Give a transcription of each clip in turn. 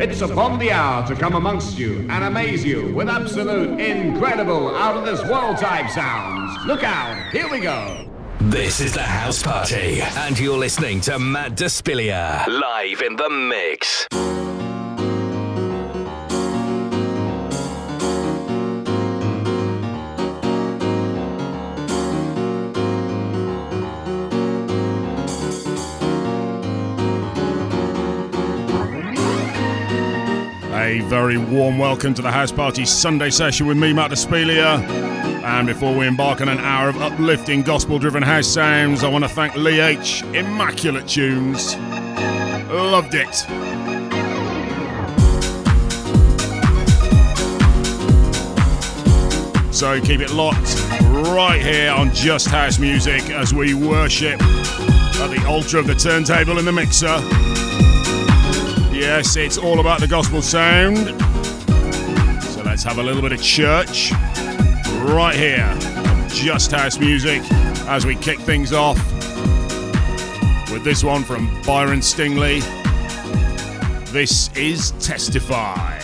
It's upon the hour to come amongst you and amaze you with absolute, incredible, out of this world type sounds. Look out, here we go. This is the house party, and you're listening to Matt Despilia live in the mix. Very warm welcome to the House Party Sunday session with me, Matt Despilia. And before we embark on an hour of uplifting gospel driven house sounds, I want to thank Lee H. Immaculate Tunes. Loved it. So keep it locked right here on Just House Music as we worship at the altar of the turntable in the mixer. Yes, it's all about the gospel sound. So let's have a little bit of church right here. Just house music as we kick things off with this one from Byron Stingily. This is Testify.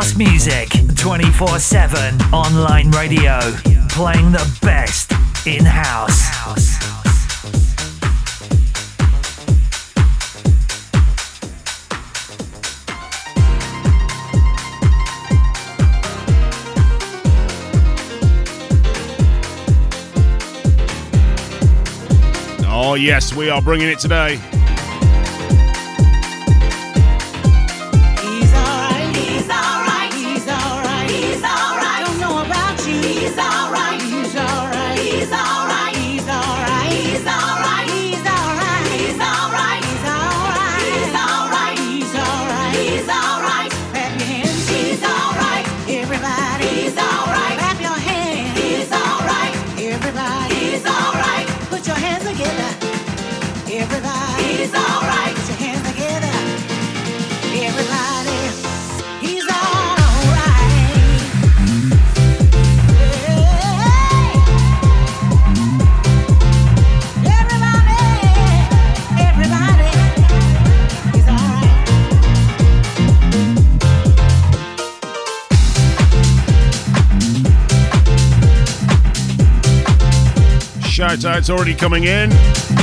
House music 24 7 online radio, playing the best in house. Oh, yes, we are bringing it today. Outs already coming in.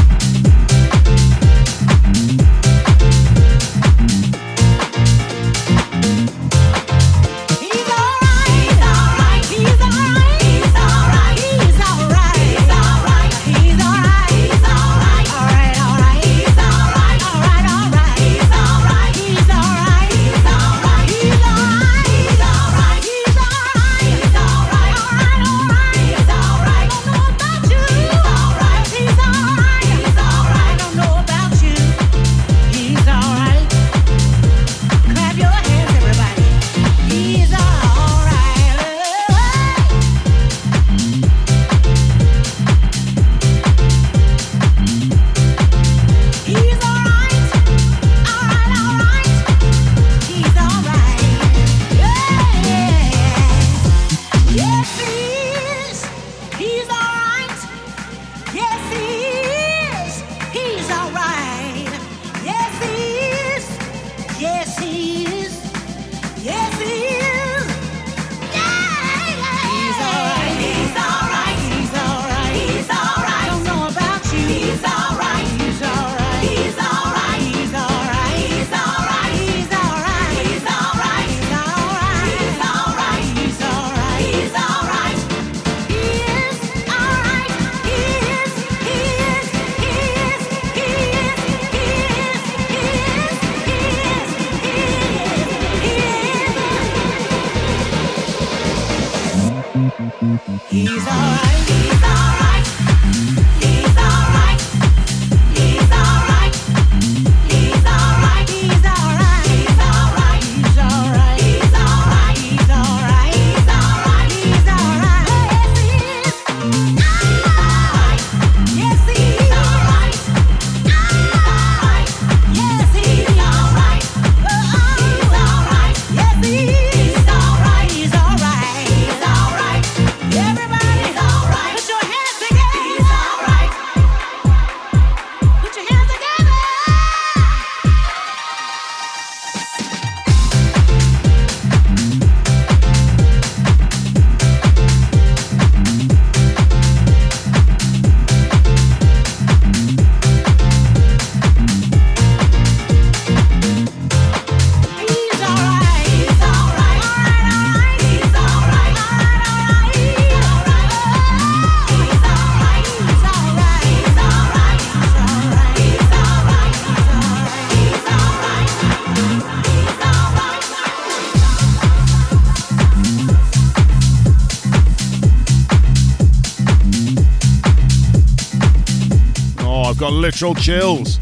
Oh, literal chills.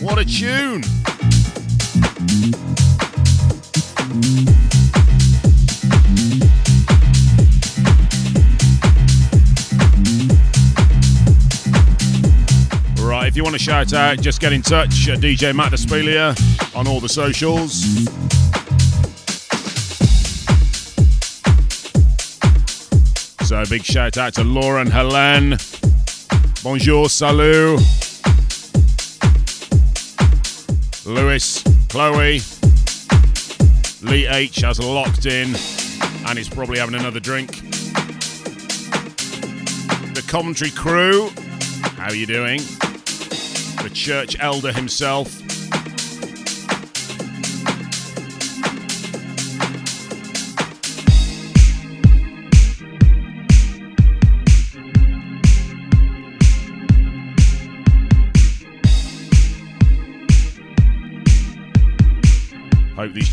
What a tune! Right, if you want to shout out, just get in touch. DJ Matt Despilia on all the socials. So big shout out to Lauren Helen. Bonjour, salut. Lewis, Chloe, Lee H has locked in and is probably having another drink. The commentary crew, how are you doing? The church elder himself.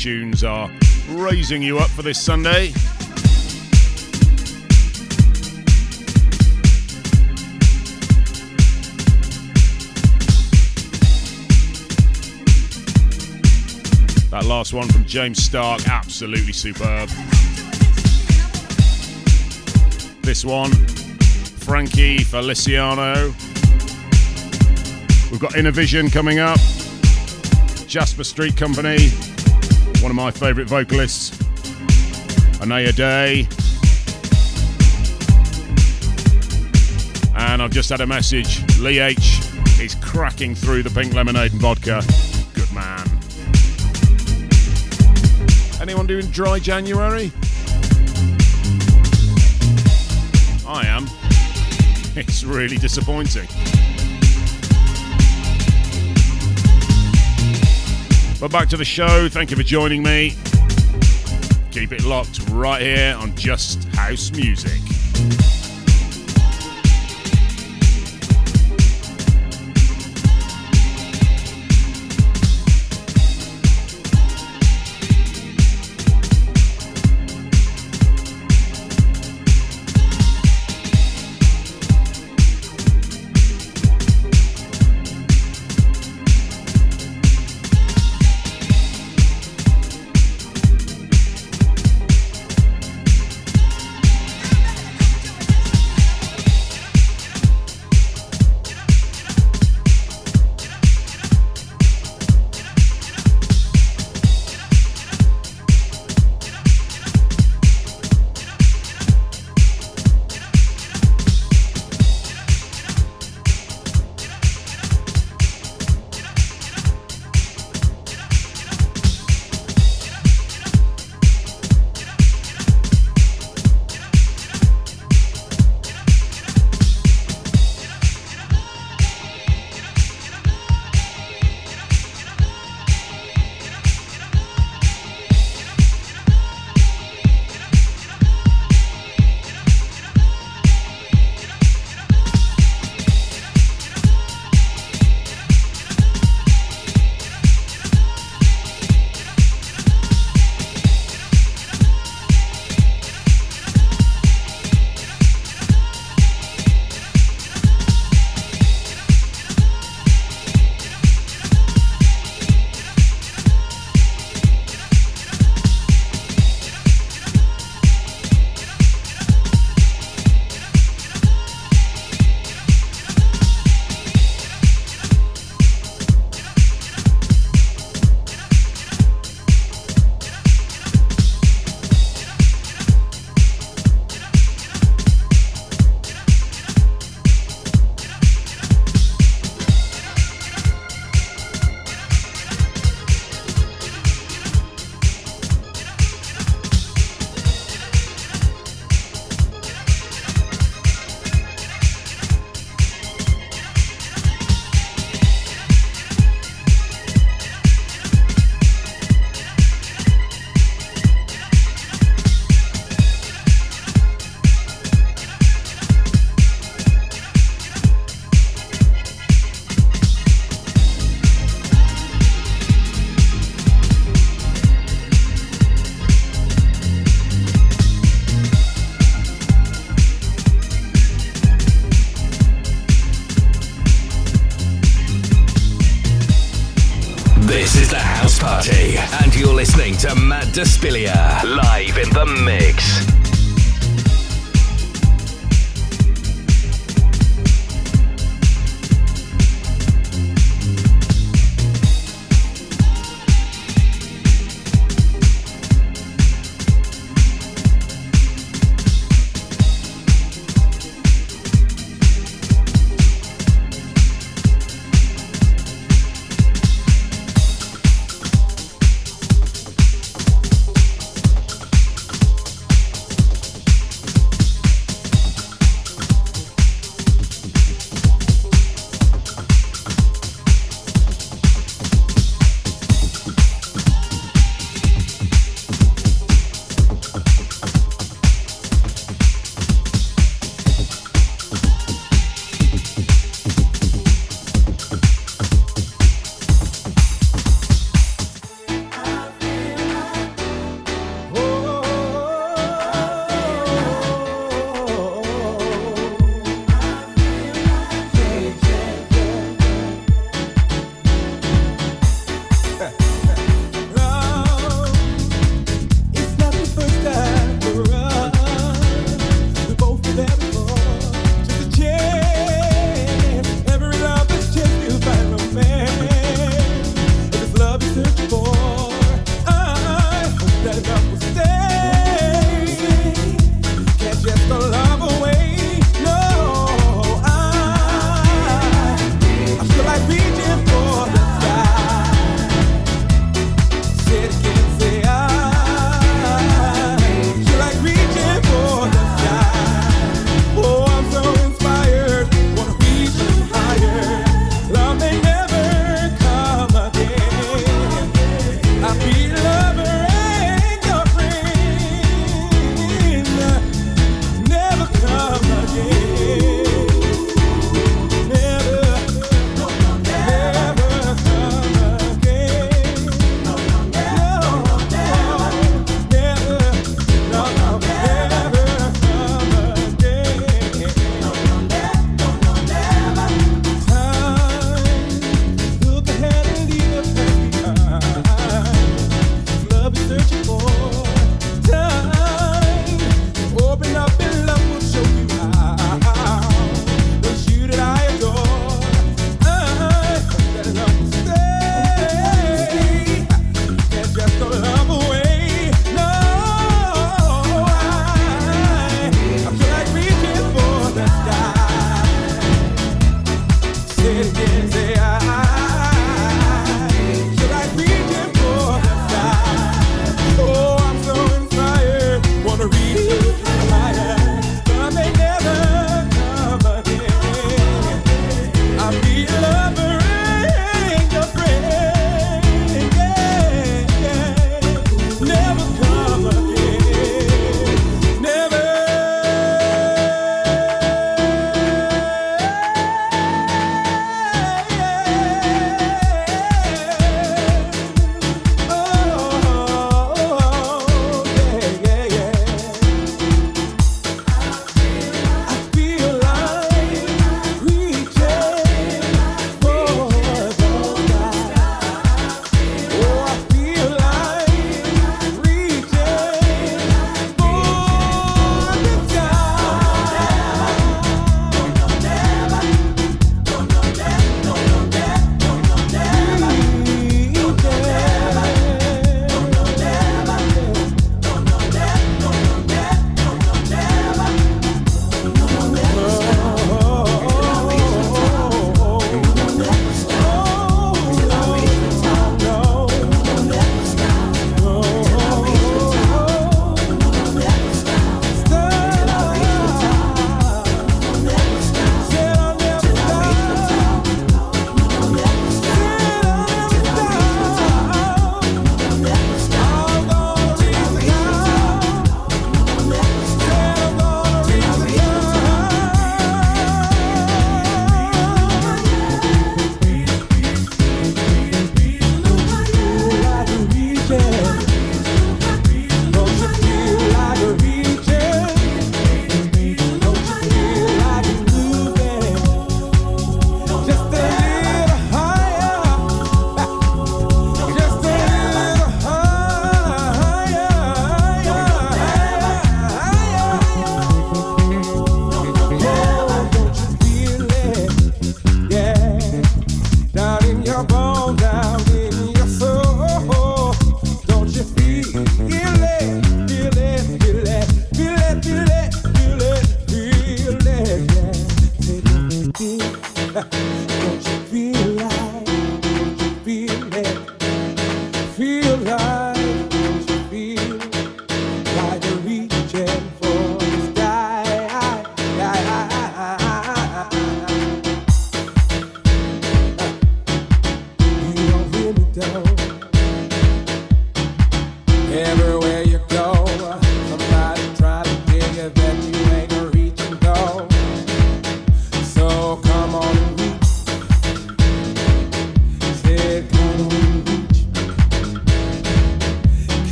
Tunes are raising you up for this Sunday. That last one from James Stark, absolutely superb. This one, Frankie Feliciano. We've got Innovision coming up, Jasper Street Company, one of my favourite vocalists, Anaya Day. And I've just had a message. Lee H is cracking through the pink lemonade and vodka. Good man. Anyone doing dry January? I am. It's really disappointing. But back to the show. Thank you for joining me. Keep it locked right here on Just House Music.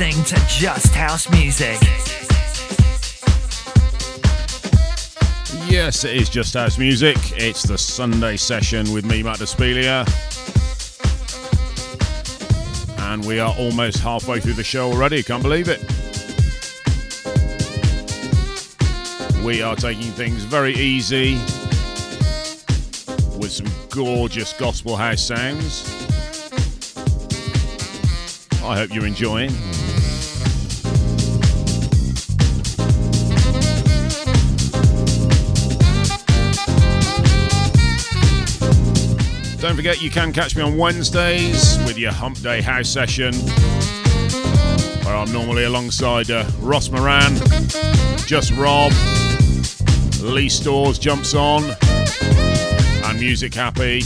Listening to Just House Music. Yes, it is Just House Music. It's the Sunday session with me, Matt Despilia. And we are almost halfway through the show already. Can't believe it. We are taking things very easy with some gorgeous gospel house sounds. I hope you're enjoying. Don't forget you can catch me on Wednesdays with your Hump Day House session, where I'm normally alongside uh, Ross Moran, Just Rob, Lee Stores jumps on, and Music Happy.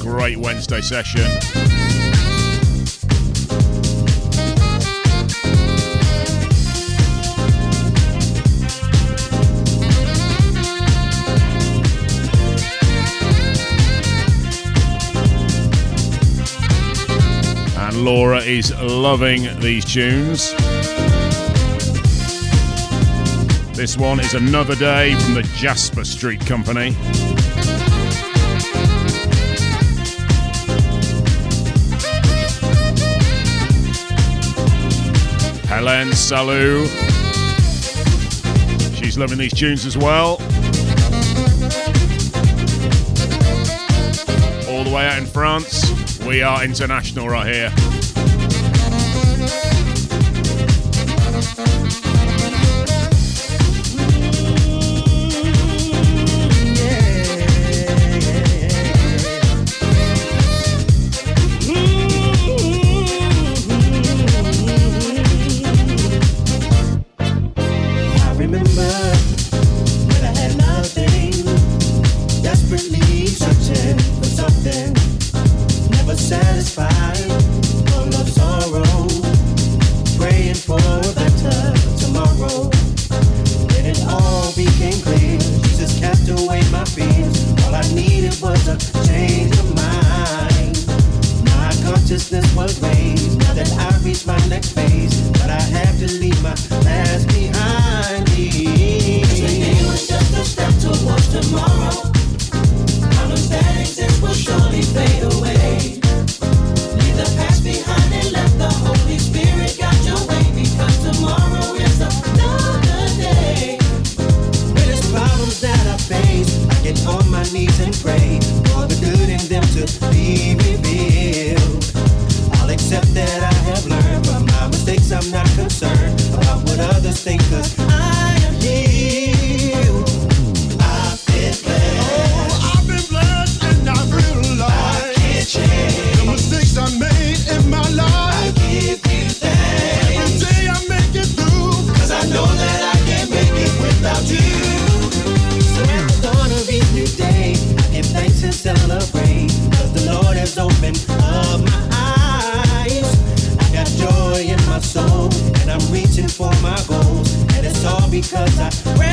Great Wednesday session. Laura is loving these tunes. This one is Another Day from the Jasper Street Company. Helen Salut. She's loving these tunes as well. All the way out in France. We are international right here. thinkers because I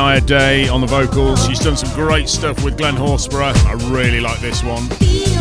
It's Day on the vocals. She's done some great stuff with Glen Horsburgh. I really like this one.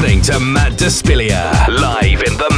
Listening to Matt Despilia live in the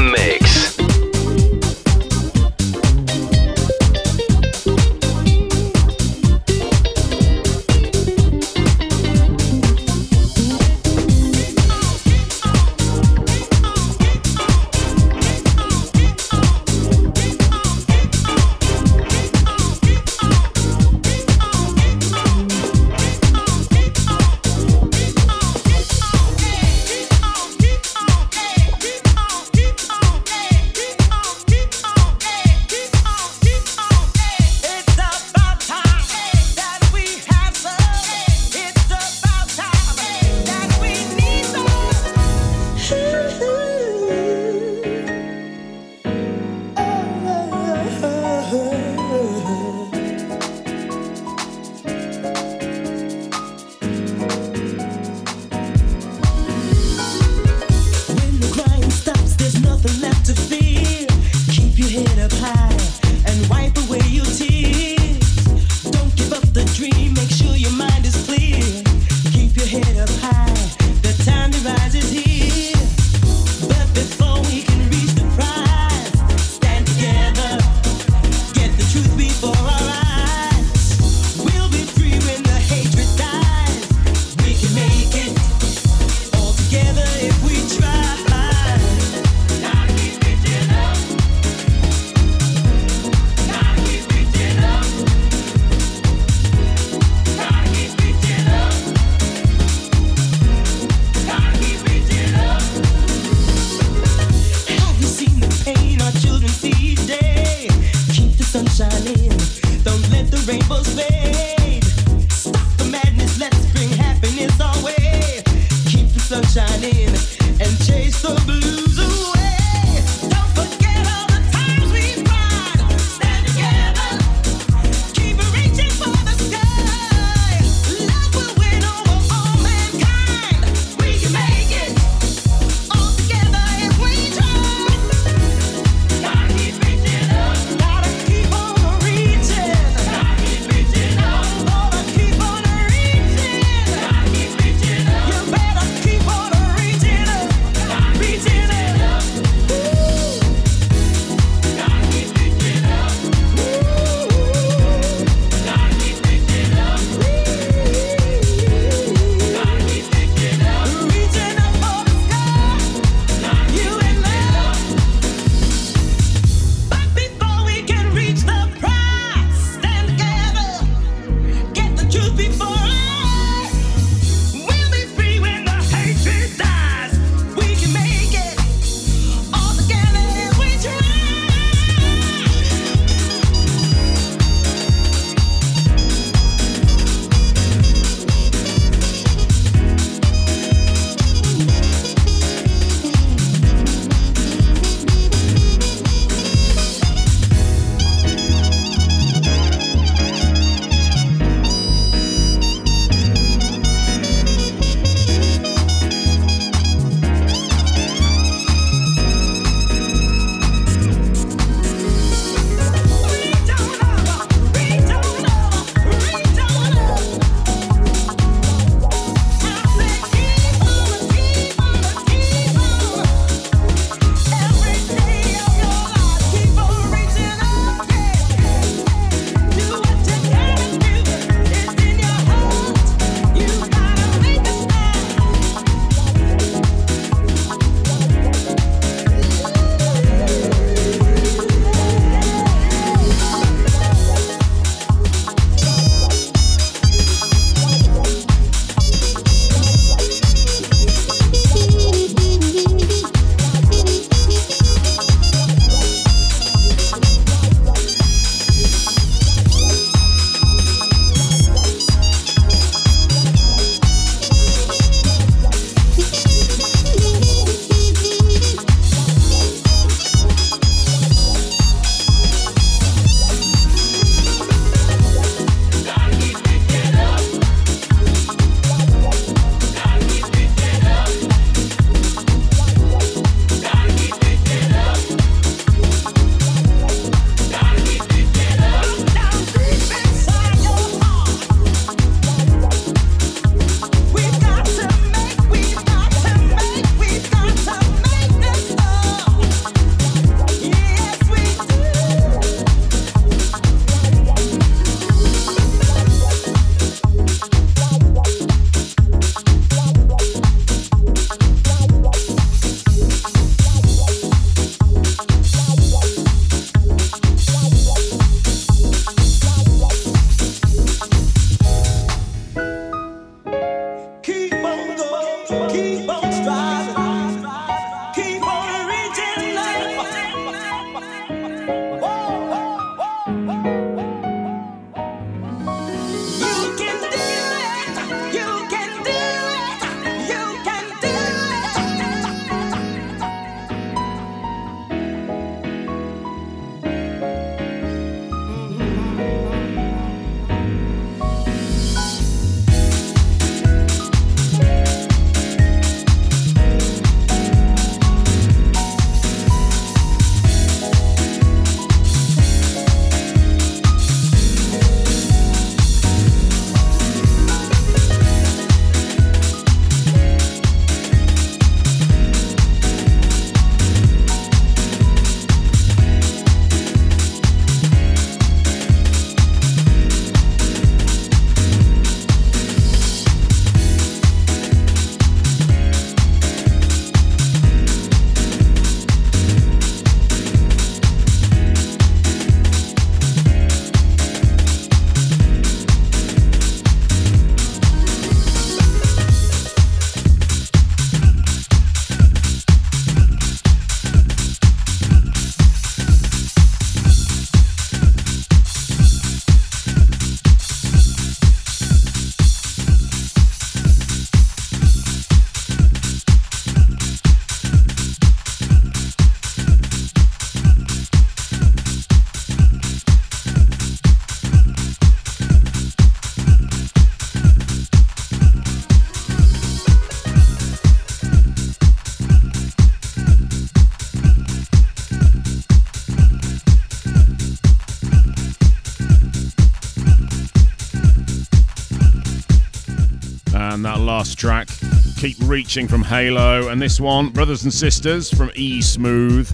And that last track, Keep Reaching from Halo. And this one, Brothers and Sisters from E Smooth.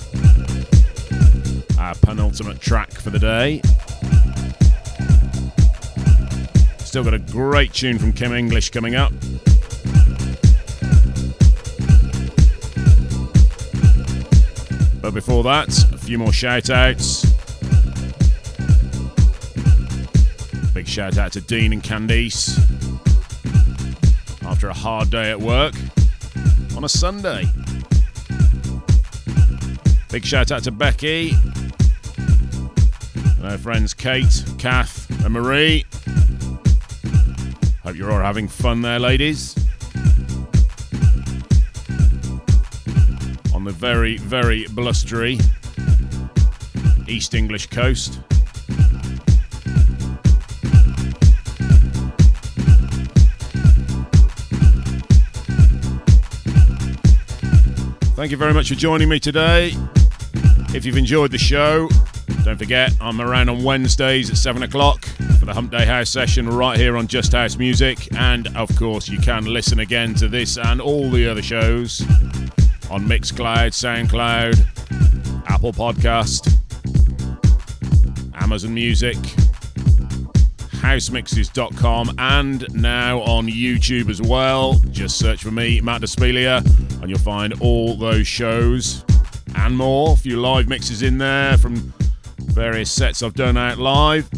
Our penultimate track for the day. Still got a great tune from Kim English coming up. But before that, a few more shout outs. Big shout out to Dean and Candice after a hard day at work on a Sunday. Big shout out to Becky and her friends Kate, Kath, and Marie. Hope you're all having fun there, ladies. On the very, very blustery East English coast. Thank you very much for joining me today. If you've enjoyed the show, don't forget I'm around on Wednesdays at 7 o'clock for the Hump Day House session right here on Just House Music. And of course, you can listen again to this and all the other shows on Mixcloud, Soundcloud, Apple Podcast, Amazon Music, housemixes.com, and now on YouTube as well. Just search for me, Matt Despilia, and you'll find all those shows and more. A few live mixes in there from various sets I've done out live.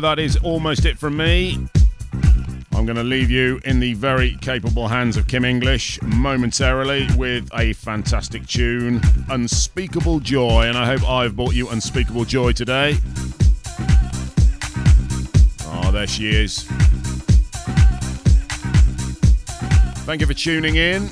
That is almost it from me. I'm going to leave you in the very capable hands of Kim English momentarily with a fantastic tune, Unspeakable Joy. And I hope I've brought you unspeakable joy today. Oh, there she is. Thank you for tuning in.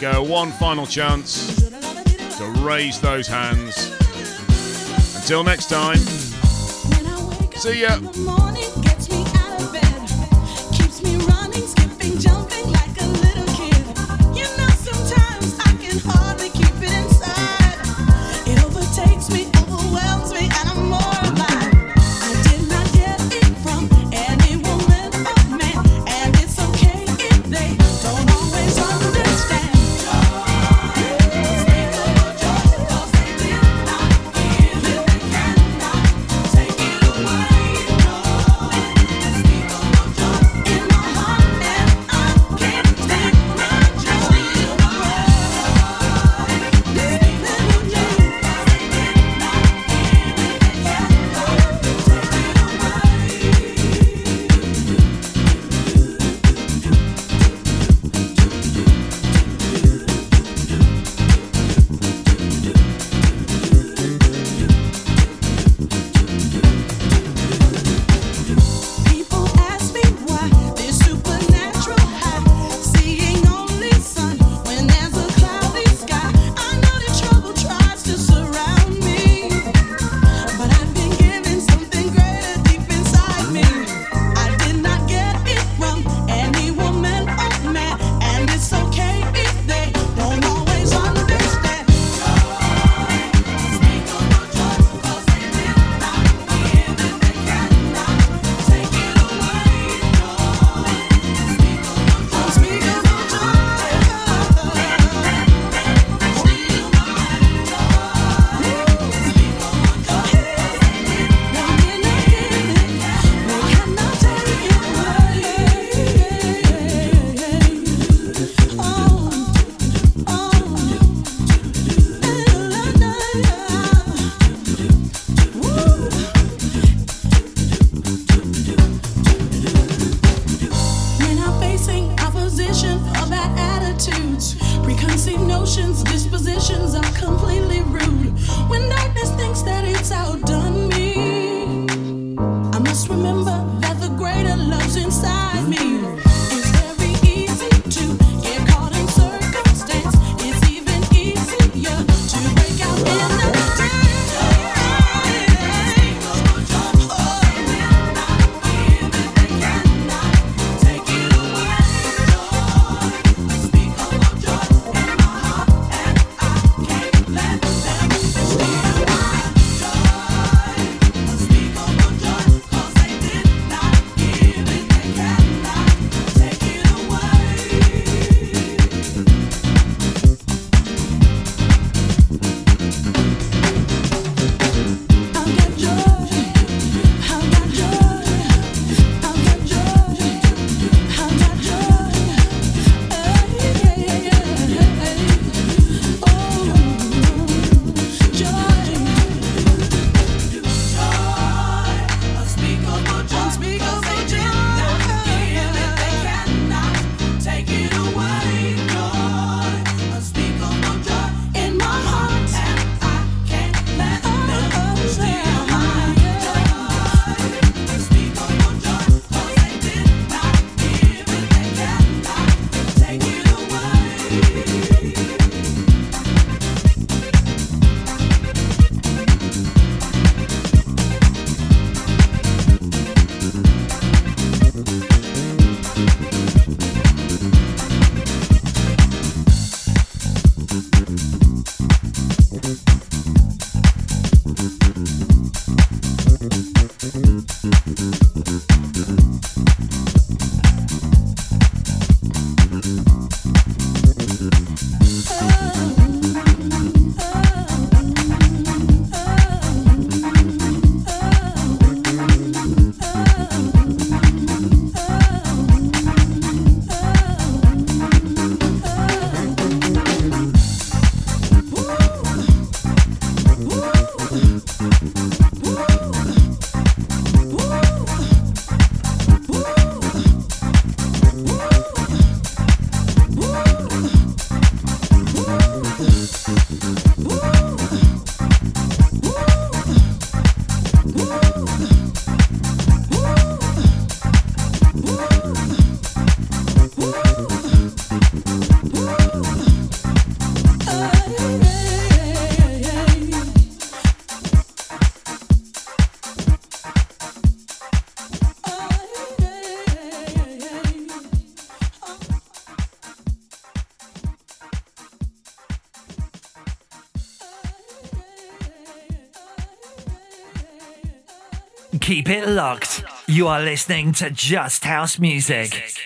Go. One final chance to raise those hands. Until next time, see ya. Keep it locked. You are listening to Just House Music.